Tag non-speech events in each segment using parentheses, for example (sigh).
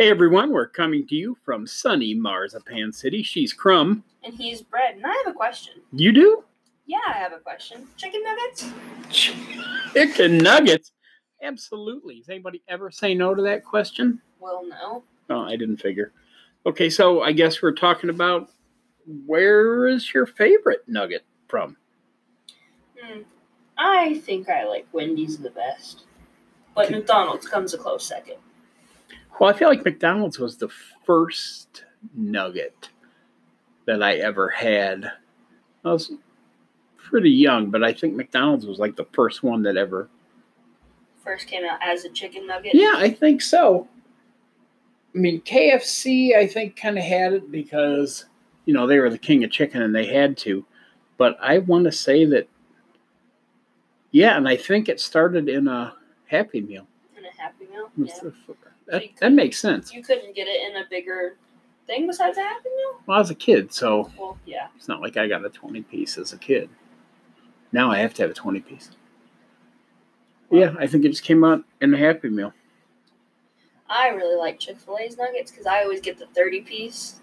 Hey everyone, we're coming to you from sunny Marzipan City. She's Crumb. And he's bread. And I have a question. You do? Yeah, I have a question. Chicken nuggets? Chicken nuggets? Absolutely. Has anybody ever say no to that question? Well, no. Oh, I didn't figure. Okay, so I guess we're talking about where is your favorite nugget from? Hmm. I think I like Wendy's the best. But McDonald's comes a close second. Well, I feel like McDonald's was the first nugget that I ever had. I was pretty young, but I think McDonald's was like the first one that ever. First came out as a chicken nugget? Yeah, I think so. I mean, KFC, I think, kind of had it because, you know, they were the king of chicken and they had to. But I want to say that, yeah, and I think it started in a Happy Meal. In a Happy Meal? Was Yeah. That, that makes sense. You couldn't get it in a bigger thing besides a Happy Meal? Well, I was a kid, so Well, yeah. it's not like I got a 20 piece as a kid. Now I have to have a 20 piece. Yeah, I think it just came out in a Happy Meal. I really like Chick fil A's nuggets because I always get the 30 piece.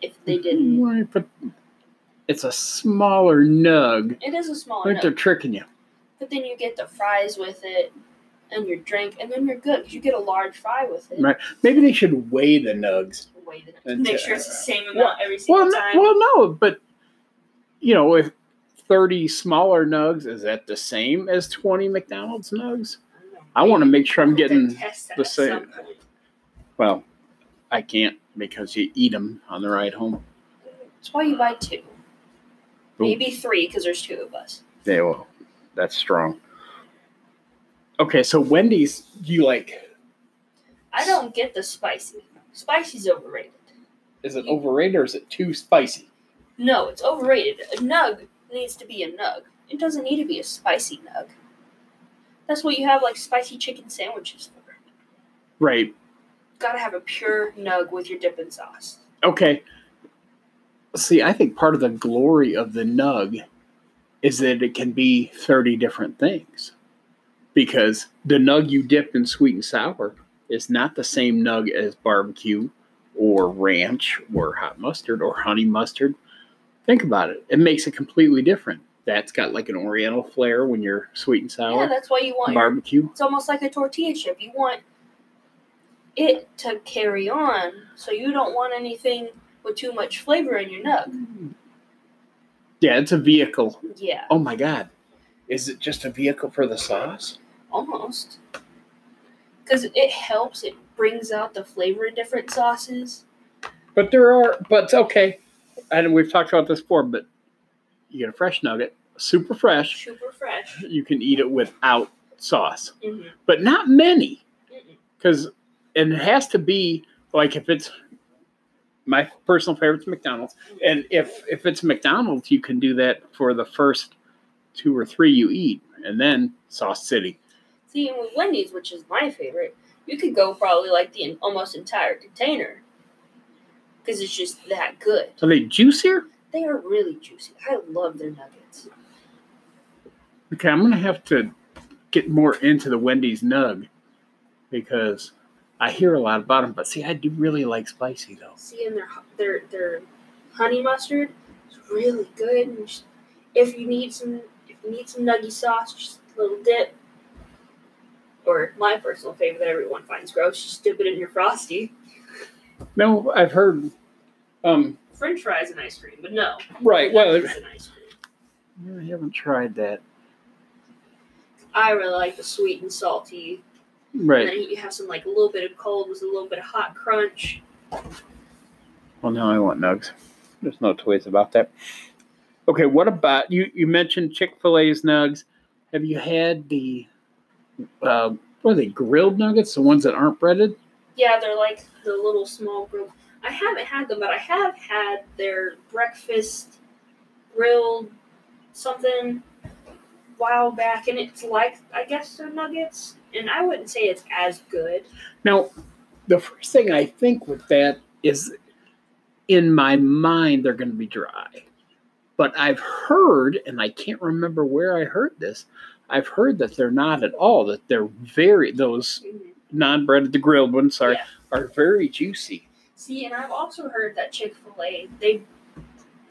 If they mm-hmm. didn't. Why, But it's a smaller nug. It is a smaller Like they're tricking you. But then you get the fries with it and your drink, and then you're good you get a large fry with it. Right. Maybe they should weigh the nugs. Wait, And make to- sure it's the same amount Well- every single Well, no, time. well, no, but you know, if 30 smaller nugs is that the same as 20 McDonald's nugs? don't know. I want to make sure I'm we'll have to getting test that the at same. some point. Well, I can't because you eat them on the ride home. That's why you buy two, maybe three, because there's two of us. Yeah, well, that's strong. Okay, so Wendy's, you like? I don't get the spicy. Spicy's overrated. Is it overrated or is it too spicy? No, it's overrated. A nug needs to be a nug. It doesn't need to be a spicy nug. That's what you have like spicy chicken sandwiches for. Right. Gotta have a pure nug with your dipping sauce. Okay. See, I think part of the glory of the nug is that it can be 30 different things. Because the nug you dip in sweet and sour is not the same nug as barbecue or ranch or hot mustard or honey mustard. Think about it. It makes it completely different. That's got like an oriental flair when you're sweet and sour. Yeah, that's why you want your barbecue. It's almost like a tortilla chip. You want it to carry on, so you don't want anything with too much flavor in your nug. Yeah, it's a vehicle. Yeah, Oh my god. Is it just a vehicle for the sauce? Almost. Because it helps, it brings out the flavor of different sauces. But there are, but okay. And we've talked about this before, but you get a fresh nugget, super fresh. Super fresh. You can eat it without sauce, Mm-hmm. but not many. Because, and it has to be like if it's my personal favorite's McDonald's, and if if it's McDonald's, you can do that for the first two or three you eat, and then Sauce City. See, and with Wendy's, which is my favorite, you could go probably like the almost entire container. Because it's just that good. Are they juicier? They are really juicy. I love their nuggets. Okay, I'm gonna have to get more into the Wendy's nug because I hear a lot about them. But see, I do really like spicy though. See, and their their their honey mustard is really good. And just, if you need some, if you need some nuggy sauce, just a little dip. Or my personal favorite that everyone finds gross, just dip it in your frosty. No, I've heard. Um, French fries and ice cream, but no. right. Well, nuggets and ice cream. I haven't tried that. I really like the sweet and salty. And Right. then you have some like a little bit of cold with a little bit of hot crunch. Well, now I want nugs. There's no two ways about that. Okay, what about you? You mentioned Chick Fil A's nugs. Have you had the uh, what are they grilled nuggets? The ones that aren't breaded? Yeah, they're like the little small grilled. I haven't had them, but I have had their breakfast grilled something while back, and it's like I guess they're nuggets, and I wouldn't say it's as good. Now, the first thing I think with that is in my mind they're going to be dry. But I've heard, and I can't remember where I heard this, I've heard that they're not at all, that they're very, those non-breaded, the grilled ones are Yeah. are very juicy. See, and I've also heard that Chick Fil A they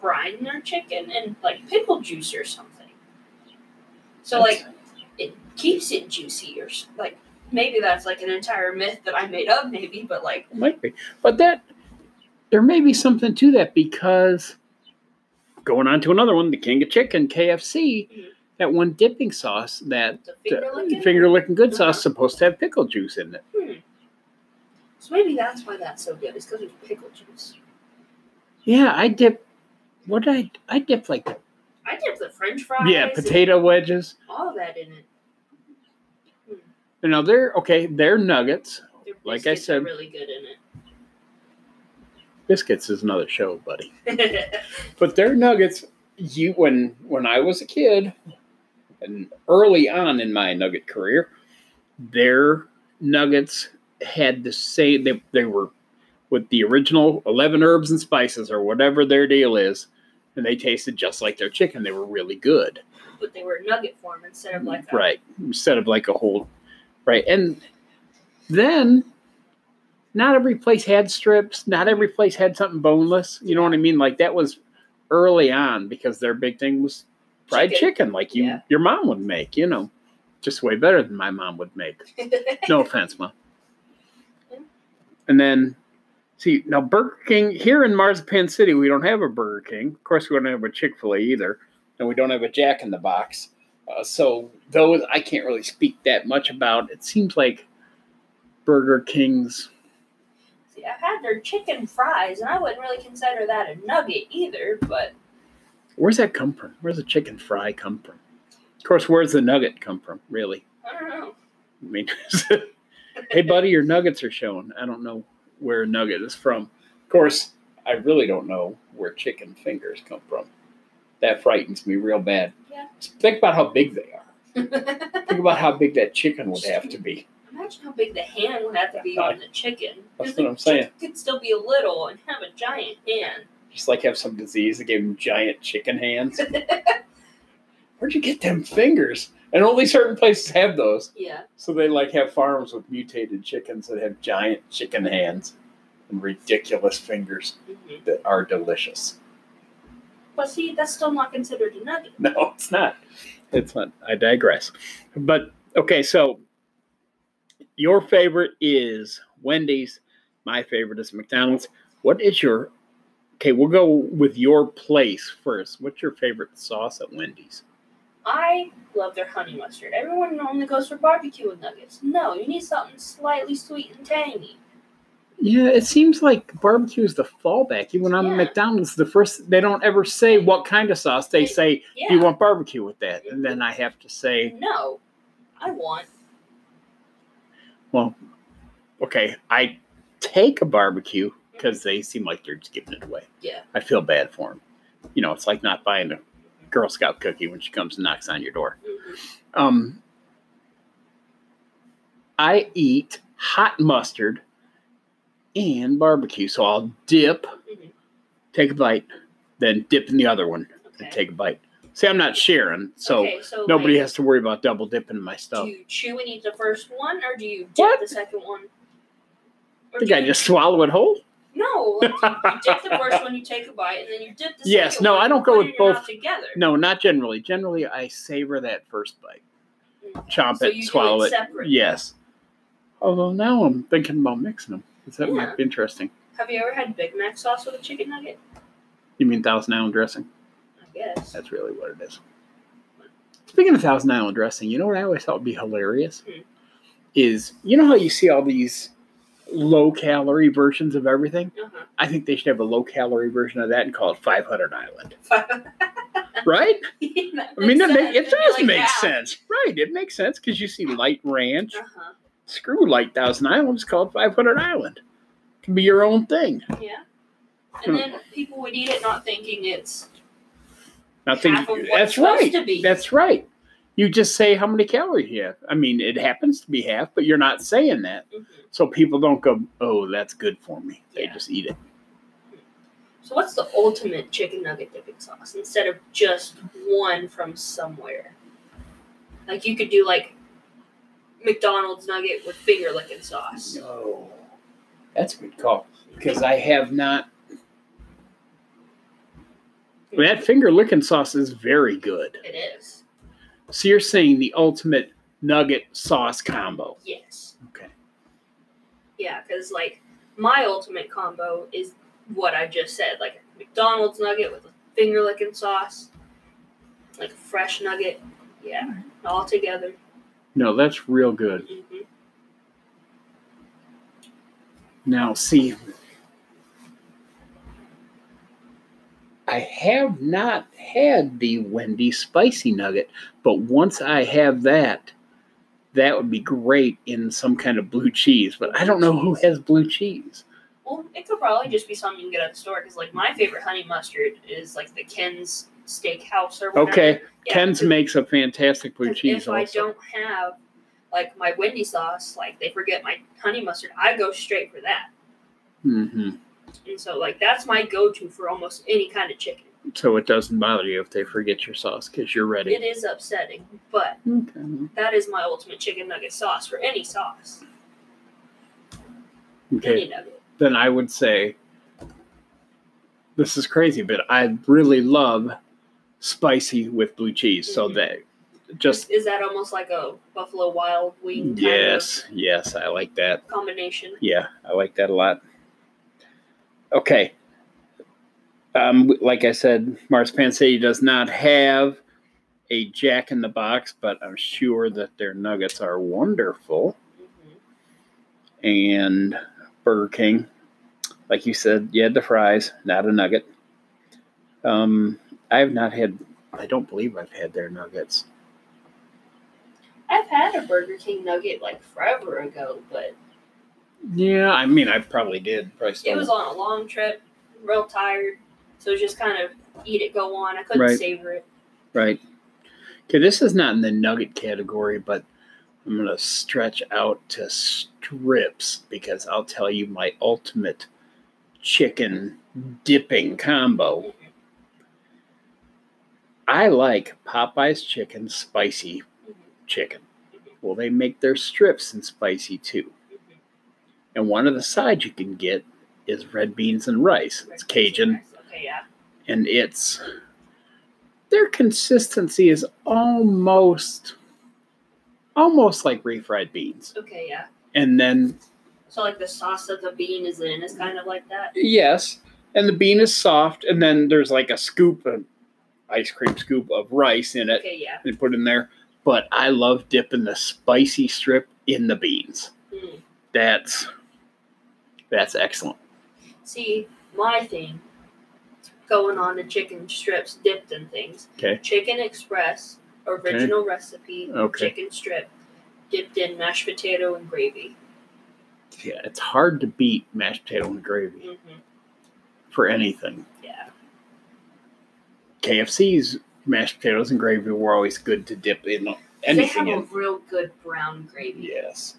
brine their chicken in like pickle juice or something. So like it keeps it juicy or like maybe that's like an entire myth that I made up maybe, but like might be, but that there may be something to that because going on to another one, the King of Chicken KFC, Mhm. That one dipping sauce that the finger licking. finger licking good sauce Uh-huh. supposed to have pickle juice in it. Hmm. So maybe that's why that's so good. It's because of pickle juice. Yeah, I dip. What did I I dip like I dip the French fries. yeah potato wedges. all of that in it. You know they're okay. They're nuggets. Their Like I said- really good in it. Biscuits is another show, buddy. (laughs) But they're nuggets. You when when I was a kid, and early on in my nugget career, their nuggets had the same. They they were with the original eleven herbs and spices or whatever their deal is, and they tasted just like their chicken. They were really good. but they were nugget form instead of like a, right instead of like a whole right and then not every place had strips not every place had something boneless you know what i mean like that was early on because their big thing was fried Chicken. chicken, like you Yeah. your mom would make you know just way better than my mom would make (laughs) no offense mom Yeah. and then see now burger king here in marzipan city we don't have a burger king of course we don't have a chick-fil-a either and we don't have a jack in the box uh, so those i can't really speak that much about it seems like burger king's See, I've had their chicken fries, and I wouldn't really consider that a nugget either. But where's that come from where's the chicken fry come from of course where's the nugget come from really I don't know. i mean (laughs) hey buddy your nuggets are showing i don't know where a nugget is from of course i really don't know where chicken fingers come from that frightens me real bad Yeah. think about how big they are (laughs) think about how big that chicken would have to be Imagine how big the hand would have to be on the chicken. That's what I'm saying. could still be a little and have a giant hand. Just like have some disease that gave them giant chicken hands (laughs) where'd you get them fingers and only certain places have those yeah. so they like have farms with mutated chickens that have giant chicken hands and ridiculous fingers hmm that are delicious But see, that's still not considered a nugget. (laughs) No, it's not. It's not. I digress. But okay, so your favorite is Wendy's. My favorite is McDonald's. What is your okay? We'll go with your place first. What's your favorite sauce at Wendy's? I love their honey mustard. Everyone only goes for barbecue with nuggets. No, you need something slightly sweet and tangy. Yeah, it seems like barbecue is the fallback. Even on Yeah. McDonald's, the first they don't ever say what kind of sauce. They They- say, Yeah. "Do you want barbecue with that?" And then I have to say, No, I want. Well, okay, I take a barbecue because they seem like they're just giving it away. Yeah. I feel bad for them. You know, it's like not buying a Girl Scout cookie when she comes and knocks on your door. Mhm. Um, I eat hot mustard and barbecue, so I'll dip, Mhm. take a bite, then dip in the other one and take a bite. See, I'm not sharing, so okay, so nobody like, has to worry about double dipping my stuff. Do you chew and eat the first one, or do you dip What? the second one? Or I think I just swallow it whole. No. You dip the first one, you take a bite, and then you dip the Yes, no. I don't go with it in your both. together. No, not generally. Generally, I savor that first bite, Okay. chomp so it, swallow it. Yes. Although now I'm thinking about mixing them. 'cause that Yeah. might be interesting. Have you ever had Big Mac sauce with a chicken nugget? You mean Thousand Island dressing? I guess. That's really what it is. Speaking of Thousand Island dressing, you know what I always thought would be hilarious? Hmm. Is you know how you see all these low calorie versions of everything? Uh-huh. I think they should have a low calorie version of that and call it 500 Island. (laughs) Right? I mean, that make, it does like make that. sense. Right. It makes sense because you see Light Ranch. Uh-huh. Screw Light Thousand Island. It's called 500 Island. It can be your own thing. Yeah. Hmm. And then people would eat it not thinking it's of what's That's supposed right. to be. That's right. You just say how many calories you have. I mean, it happens to be half, but you're not saying that. Mhm. So people don't go, oh, that's good for me. They Yeah. just eat it. So what's the ultimate chicken nugget dipping sauce instead of just one from somewhere? Like you could do like McDonald's nugget with finger licking sauce. No, that's a good call because I have not. That finger licking sauce is very good. It is. So you're saying the ultimate nugget sauce combo? Yes. Okay. Yeah, because like my ultimate combo is what I just said, like a McDonald's nugget with a finger licking sauce, like a fresh nugget. Yeah, all together. No, that's real good. hmm Now, see, I have not had the Wendy spicy nugget, but once I have that, that would be great in some kind of blue cheese. But I don't know who has blue cheese. Well, it could probably just be something you can get at the store because like my favorite honey mustard is like the Ken's Steakhouse or whatever. Okay, Yeah, Ken's makes a fantastic blue cheese If I don't have like my Wendy sauce, like they forget my honey mustard, I go straight for that. hmm And so like that's my go-to for almost any kind of chicken. So it doesn't bother you if they forget your sauce because you're ready. It is upsetting, but Okay. that is my ultimate chicken nugget sauce for any sauce, Okay. any nugget. then I would say this is crazy, but I really love spicy with blue cheese. So Mhm. that just is that almost like a Buffalo Wild Wing yes, yes, I like that. combination? Yeah, I like that a lot. Okay. Um, like I said, Marzipan City does not have a Jack in the Box, but I'm sure that their nuggets are wonderful. hmm and Burger King. Like you said, you had the fries, not a nugget. Um, I have not had. I don't believe I've had their nuggets. I've had a Burger King nugget like forever ago, but Yeah, I mean, I probably did. Probably it was on a long trip, real tired, so it was just kind of eat it, go on. I couldn't Right. savor it. right. Okay, this is not in the nugget category, but I'm gonna stretch out to strips because I'll tell you my ultimate chicken dipping combo. I like Popeye's chicken spicy Mhm. chicken. Well, they make their strips in spicy too. And one of the sides you can get is red beans and rice. It's Cajun, Okay, yeah. and it's their consistency is almost almost like refried beans. Okay, yeah. And then So like the sauce that the bean is in is kind of like that. yes, and the bean is soft, and then there's like a scoop of ice cream scoop of rice in it. Okay, yeah. They put in there. But I love dipping the spicy strip in the beans. Mm. That's that's excellent. See, my thing going on to chicken strips dipped in things. Okay. Chicken Express, original recipe, Okay. chicken strip, dipped in mashed potato and gravy. Yeah, it's hard to beat mashed potato and gravy hmm for anything. Yeah. KFC's mashed potatoes and gravy were always good to dip in anything. they have in. a real good brown gravy. Yes.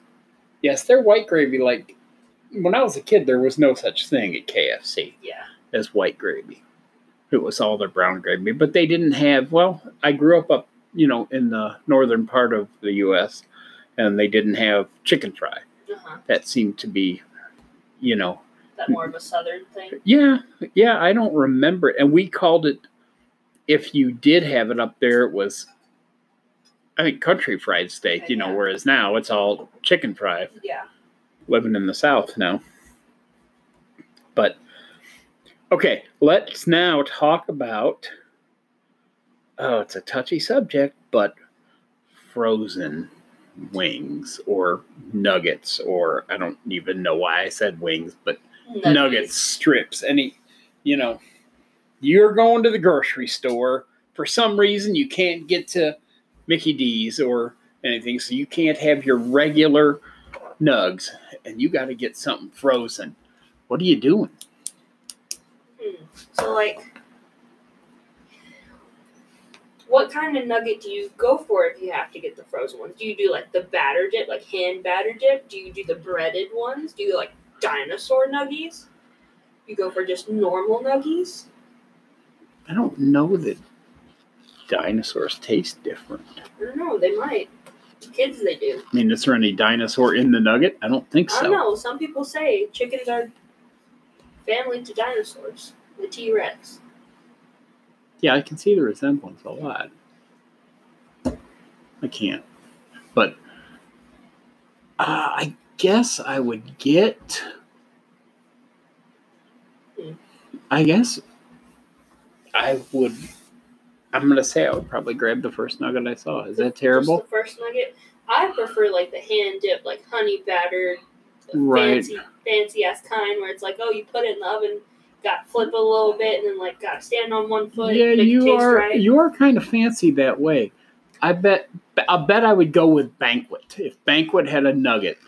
Yes, their white gravy, like when I was a kid, there was no such thing at KFC Yeah. as white gravy. It was all their brown gravy. But they didn't have, well, I grew up up, you know, in the northern part of the US and they didn't have chicken fry. Uh-huh. That seemed to be, you know, That more of a southern thing. yeah, yeah, I don't remember. And we called it, if you did have it up there, it was, I think, country fried steak, you know, Yeah. whereas now it's all chicken fry. Yeah. Living in the South now. But okay, let's now talk about. Oh, it's a touchy subject, but frozen wings or nuggets, or I don't even know why I said wings, but Nuggies. nuggets, strips, any, you know, you're going to the grocery store. For some reason, you can't get to Mickey D's or anything, so you can't have your regular nugs, and you got to get something frozen. What are you doing? Hmm. So like, what kind of nugget do you go for if you have to get the frozen ones? Do you do like the batter dip, like hand batter dip? Do you do the breaded ones? Do you like dinosaur nuggies? You go for just normal nuggies? I don't know that dinosaurs taste different. I don't know. They might. To kids, they do. I mean, is there any dinosaur in the nugget? I don't think so. I don't know. Some people say chickens are family to dinosaurs. The T Rex. Yeah, I can see the resemblance a lot. I can't. But uh, I guess I would get. Hmm. I guess I would. I'm going to say I would probably grab the first nugget I saw. Is that terrible? Just the first nugget. I prefer like the hand dip, like honey battered, Right. fancy, fancy ass kind where it's like, oh, you put it in the oven, got flip a little bit, and then like got to stand on one foot. Yeah, you are right. you are kind of fancy that way. I bet I bet I would go with Banquet if Banquet had a nugget.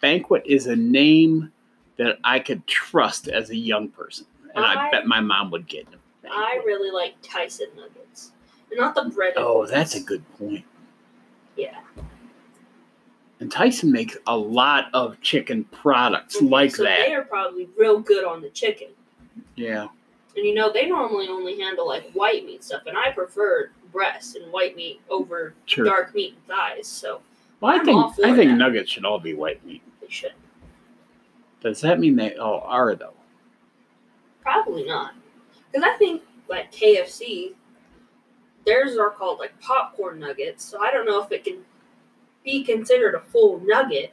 Banquet is a name that I could trust as a young person, and I, I- bet my mom would get. I really like Tyson nuggets, and not the breaded. Oh, ones. that's a good point. Yeah. And Tyson makes a lot of chicken products Mhm, like so that. They are probably real good on the chicken. Yeah. And you know, they normally only handle like white meat stuff, and I prefer breast and white meat over Sure. dark meat and thighs, so Well, I I'm think I think that. nuggets should all be white meat. they should. Does that mean they all are though? Probably not. Because I think, like KFC, theirs are called like popcorn nuggets, so I don't know if it can be considered a full nugget.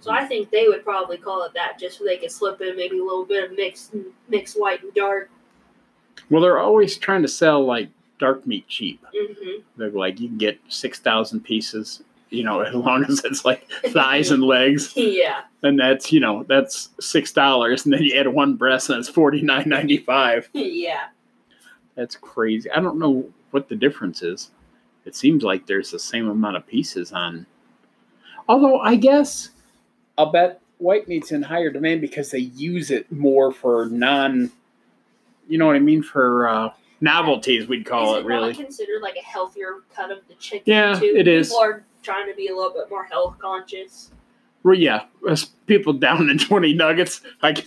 So I think they would probably call it that just so they could slip in maybe a little bit of mixed mixed white and dark. Well, they're always trying to sell like dark meat cheap. hmm They're like, you can get six thousand pieces, you know, (laughs) as long as it's like (laughs) thighs and legs, yeah. and that's you know that's six dollars, and then you add one breast, and it's forty nine ninety five. (laughs) yeah. That's crazy. I don't know what the difference is. It seems like there's the same amount of pieces on. Although I guess I'll bet white meat's in higher demand because they use it more for non. You know what I mean for uh, novelties, we'd call is it it really. considered like a healthier cut of the chicken? Yeah, too? it is. People are trying to be a little bit more health conscious. Well, yeah, as people down in 20 nuggets. Like,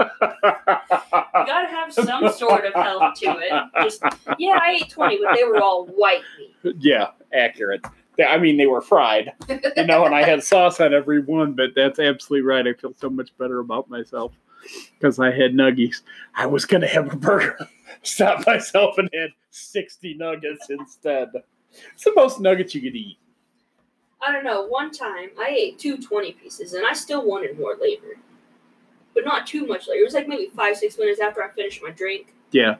You gotta have some sort of health to it. Just yeah, I ate twenty, but they were all white meat. yeah, accurate. I mean, they were fried, you know, and I had sauce on every one, but that's absolutely right. I feel so much better about myself because I had nuggies. I was going to have a burger, (laughs) stopped myself and had 60 nuggets instead. It's the most nuggets you could eat. I don't know. One time I ate two 20 pieces, and I still wanted more later, but not too much later. It was like maybe five six minutes after I finished my drink. Yeah.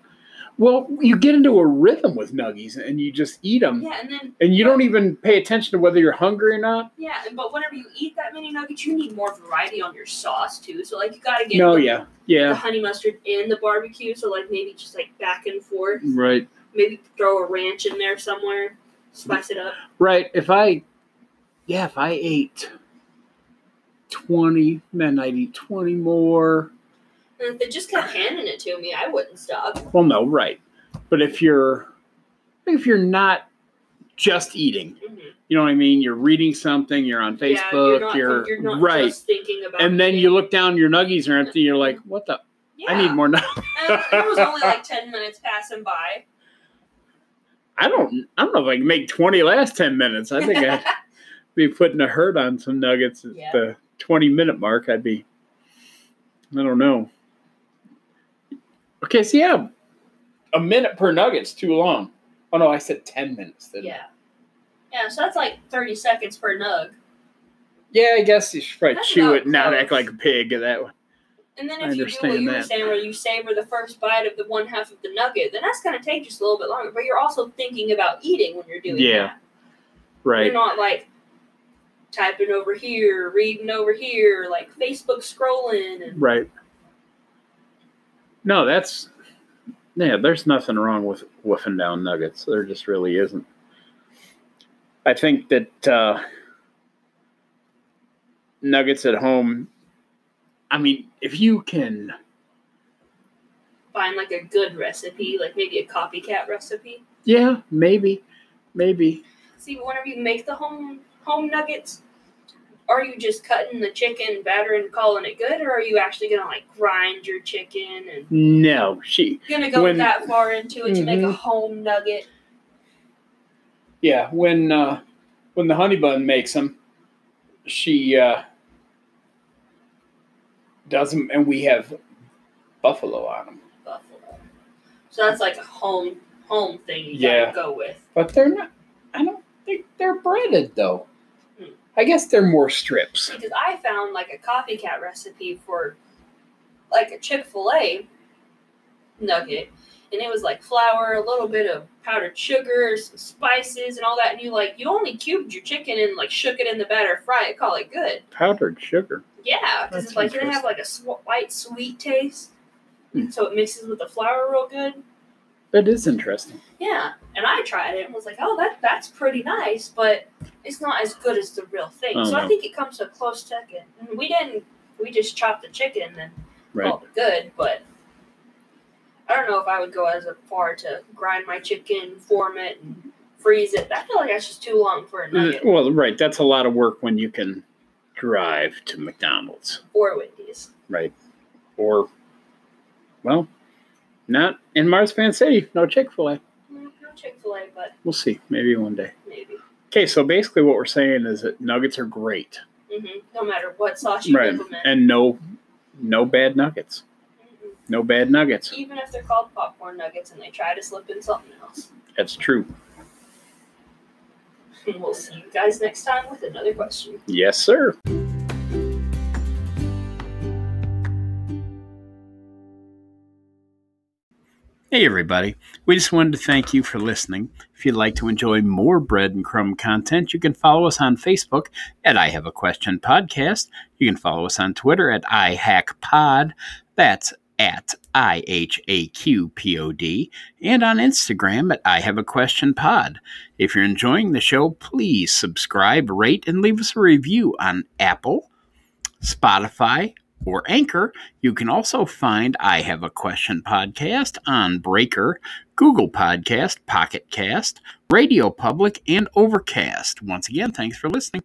Well, you get into a rhythm with nuggies and you just eat them. Yeah, and then And you don't even pay attention to whether you're hungry or not. yeah, and but whenever you eat that many nuggets, you need more variety on your sauce too. So like you gotta get No, the, yeah. the honey mustard and the barbecue. So like maybe just like back and forth. Right. Maybe throw a ranch in there somewhere, spice it up. Right. If I, yeah, if I ate 20, then I'd eat 20 more. And if they just kept handing it to me, I wouldn't stop. Well, no, right. But if you're, if you're not just eating, Mhm. you know what I mean? You're reading something, you're on Yeah, Facebook, you're you're, you're not right. just thinking about. And then eating. you look down, your nuggies are empty. You're like, what the? I need more nuggies. It was only like ten minutes passing by. I don't. I don't know if I can make 20 last 10 minutes. I think I'd (laughs) be putting a hurt on some nuggets at Yeah. the 20 minute mark. I'd be. I don't know. Okay, so yeah, a minute per nugget's too long. Oh no, I said 10 minutes. Yeah. Yeah, so that's like thirty seconds per nug. Yeah, I guess you should probably That's chew it and not act like a pig. That. Way. And then I if you do what you were that. saying, where you savor the first bite of the one half of the nugget, then that's gonna take just a little bit longer. But you're also thinking about eating when you're doing Yeah. that. Right. You're not like typing over here, reading over here, like Facebook scrolling and Right. No, that's yeah. There's nothing wrong with woofing down nuggets. There just really isn't. I think that uh, nuggets at home. I mean, if you can, find like a good recipe, like maybe a copycat recipe. yeah, maybe, maybe. See, whenever you make the home home nuggets, are you just cutting the chicken, batter, and calling it good, or are you actually gonna like grind your chicken and No, she. gonna go When- that far into it to make a Mhm. home nugget? Yeah, when uh, when the honey bun makes them, she uh, does them, and we have buffalo on them. Buffalo. So that's like a home home thing you Yeah. gotta go with. But they're not. I don't think they're breaded though. I guess they're more strips. Because I found like a copycat recipe for like a Chick fil A nugget. And it was like flour, a little bit of powdered sugar, some spices, and all that. And you like, you only cubed your chicken and like shook it in the batter, fry it, call it good. Powdered sugar. Yeah, because it's like you're gonna have like a sw- light sweet taste, Hmm. so it mixes with the flour real good. That is interesting. Yeah, and I tried it and was like, oh, that that's pretty nice, but it's not as good as the real thing. Oh, so I think it comes to a close second. And we didn't, we just chopped the chicken and Right. called it good, but I don't know if I would go as far to grind my chicken, form it, and freeze it. I feel like that's just too long for a Uh, nugget Well, right. That's a lot of work when you can drive to McDonald's, or Wendy's. right? Or, well, not in Marzipan City. No Chick Fil A. No Chick Fil A, but We'll see. Maybe one day. maybe. Okay, so basically, what we're saying is that nuggets are great, Mm-hmm. No matter what sauce you right? dip them in. And no, no bad nuggets. Mhm. No bad nuggets. Even if they're called popcorn nuggets and they try to slip in something else. That's true. (laughs) we'll see you guys next time with another question. Yes, sir. Hey, everybody. We just wanted to thank you for listening. If you'd like to enjoy more Bread and Crumb content, you can follow us on Facebook at I Have a Question Podcast. You can follow us on Twitter at iHackPod. That's at I H A Q P O D. And on Instagram at I Have a Question Pod. If you're enjoying the show, please subscribe, rate, and leave us a review on Apple, Spotify, or Anchor. You can also find I Have a Question podcast on Breaker, Google Podcast, Pocket Cast, Radio Public, and Overcast. Once again, thanks for listening.